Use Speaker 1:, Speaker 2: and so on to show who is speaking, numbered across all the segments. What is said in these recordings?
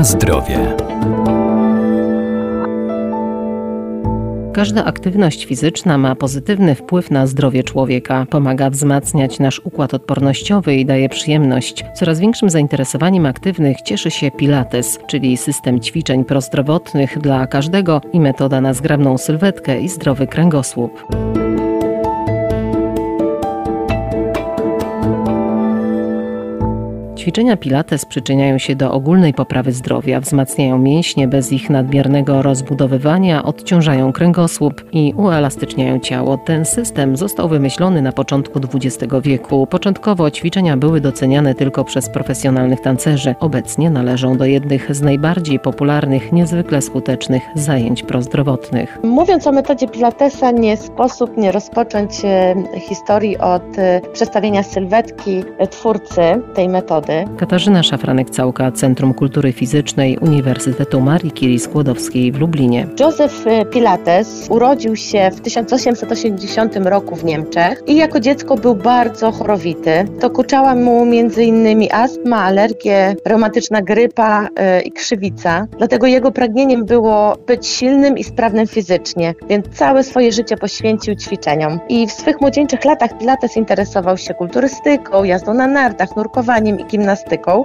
Speaker 1: Na zdrowie.
Speaker 2: Każda aktywność fizyczna ma pozytywny wpływ na zdrowie człowieka, pomaga wzmacniać nasz układ odpornościowy i daje przyjemność. Coraz większym zainteresowaniem aktywnych cieszy się Pilates, czyli system ćwiczeń prozdrowotnych dla każdego i metoda na zgrabną sylwetkę i zdrowy kręgosłup. Ćwiczenia Pilates przyczyniają się do ogólnej poprawy zdrowia, wzmacniają mięśnie bez ich nadmiernego rozbudowywania, odciążają kręgosłup i uelastyczniają ciało. Ten system został wymyślony na początku XX wieku. Początkowo ćwiczenia były doceniane tylko przez profesjonalnych tancerzy. Obecnie należą do jednych z najbardziej popularnych, niezwykle skutecznych zajęć prozdrowotnych.
Speaker 3: Mówiąc o metodzie Pilatesa, nie sposób nie rozpocząć e, historii od e, przedstawienia sylwetki e, twórcy tej metody
Speaker 2: Katarzyna Szafranek-Całka, Centrum Kultury Fizycznej Uniwersytetu Marii Curie Skłodowskiej w Lublinie.
Speaker 3: Józef Pilates urodził się w 1880 roku w Niemczech i jako dziecko był bardzo chorowity. Dokuczała mu m.in. astma, alergie, reumatyczna grypa yy, i krzywica. Dlatego jego pragnieniem było być silnym i sprawnym fizycznie, więc całe swoje życie poświęcił ćwiczeniom. I w swych młodzieńczych latach Pilates interesował się kulturystyką, jazdą na nartach, nurkowaniem i gimnastyką.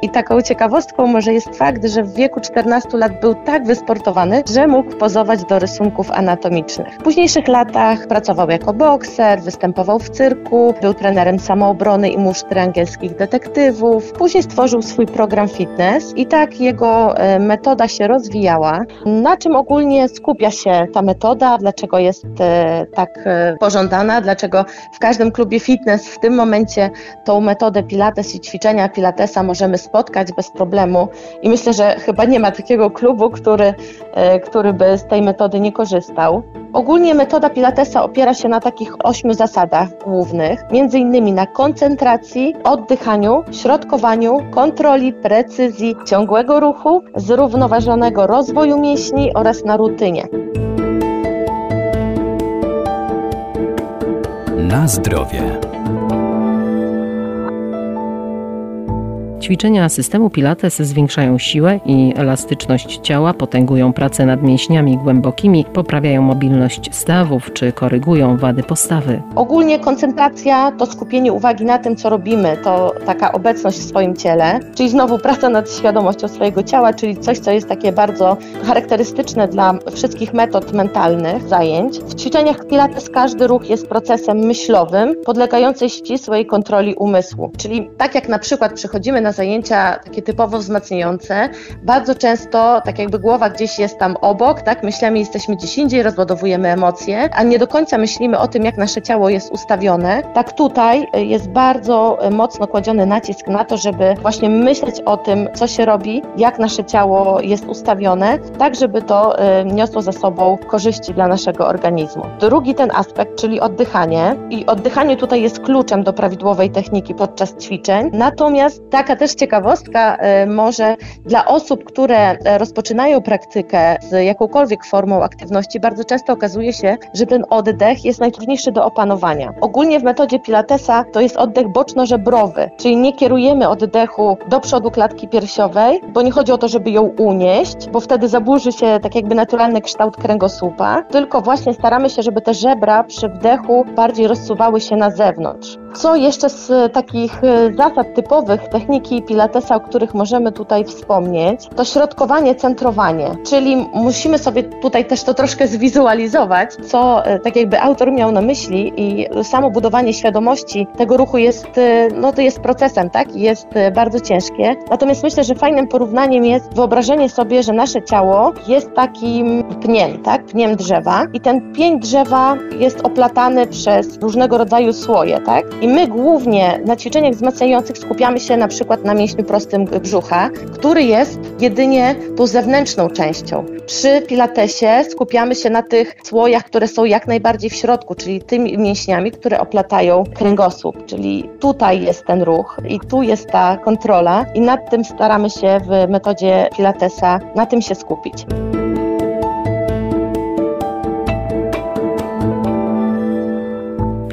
Speaker 3: I taką ciekawostką może jest fakt, że w wieku 14 lat był tak wysportowany, że mógł pozować do rysunków anatomicznych. W późniejszych latach pracował jako bokser, występował w cyrku, był trenerem samoobrony i musztry angielskich detektywów. Później stworzył swój program fitness i tak jego e, metoda się rozwijała. Na czym ogólnie skupia się ta metoda, dlaczego jest e, tak e, pożądana, dlaczego w każdym klubie fitness w tym momencie tą metodę pilates i ćwiczenia pilates pilatesa możemy spotkać bez problemu i myślę, że chyba nie ma takiego klubu, który, e, który by z tej metody nie korzystał. Ogólnie metoda pilatesa opiera się na takich ośmiu zasadach głównych, między innymi na koncentracji, oddychaniu, środkowaniu, kontroli, precyzji, ciągłego ruchu, zrównoważonego rozwoju mięśni oraz na rutynie.
Speaker 1: Na zdrowie.
Speaker 2: Ćwiczenia systemu Pilates zwiększają siłę i elastyczność ciała, potęgują pracę nad mięśniami głębokimi, poprawiają mobilność stawów czy korygują wady postawy.
Speaker 3: Ogólnie koncentracja to skupienie uwagi na tym, co robimy, to taka obecność w swoim ciele, czyli znowu praca nad świadomością swojego ciała, czyli coś, co jest takie bardzo charakterystyczne dla wszystkich metod mentalnych zajęć. W ćwiczeniach Pilates każdy ruch jest procesem myślowym, podlegający ścisłej kontroli umysłu. Czyli tak jak na przykład przychodzimy na zajęcia takie typowo wzmacniające, bardzo często tak jakby głowa gdzieś jest tam obok, tak? Myślami jesteśmy gdzieś indziej, rozładowujemy emocje, a nie do końca myślimy o tym, jak nasze ciało jest ustawione. Tak tutaj jest bardzo mocno kładziony nacisk na to, żeby właśnie myśleć o tym, co się robi, jak nasze ciało jest ustawione, tak żeby to e, niosło za sobą korzyści dla naszego organizmu. Drugi ten aspekt, czyli oddychanie i oddychanie tutaj jest kluczem do prawidłowej techniki podczas ćwiczeń, natomiast taka też też ciekawostka, e, może dla osób, które e, rozpoczynają praktykę z jakąkolwiek formą aktywności, bardzo często okazuje się, że ten oddech jest najtrudniejszy do opanowania. Ogólnie w metodzie Pilatesa to jest oddech boczno-żebrowy, czyli nie kierujemy oddechu do przodu klatki piersiowej, bo nie chodzi o to, żeby ją unieść, bo wtedy zaburzy się tak jakby naturalny kształt kręgosłupa, tylko właśnie staramy się, żeby te żebra przy wdechu bardziej rozsuwały się na zewnątrz. Co jeszcze z takich e, zasad typowych techniki Pilatesa, o których możemy tutaj wspomnieć, to środkowanie, centrowanie, czyli musimy sobie tutaj też to troszkę zwizualizować, co e, tak jakby autor miał na myśli i samo budowanie świadomości tego ruchu jest, e, no to jest procesem, tak? Jest bardzo ciężkie. Natomiast myślę, że fajnym porównaniem jest wyobrażenie sobie, że nasze ciało jest takim pniem, tak? Pniem drzewa i ten pień drzewa jest oplatany przez różnego rodzaju słoje, tak? I my głównie na ćwiczeniach wzmacniających skupiamy się na przykład na mięśniu prostym brzucha, który jest jedynie tą zewnętrzną częścią. Przy pilatesie skupiamy się na tych słojach, które są jak najbardziej w środku, czyli tymi mięśniami, które oplatają kręgosłup, czyli tutaj jest ten ruch i tu jest ta kontrola i nad tym staramy się w metodzie pilatesa na tym się skupić.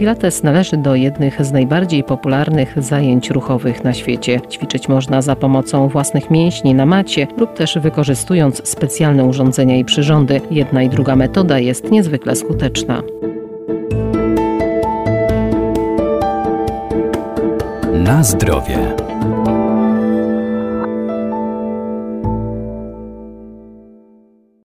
Speaker 2: Pilates należy do jednych z najbardziej popularnych zajęć ruchowych na świecie. Ćwiczyć można za pomocą własnych mięśni na macie lub też wykorzystując specjalne urządzenia i przyrządy. Jedna i druga metoda jest niezwykle skuteczna.
Speaker 1: Na zdrowie.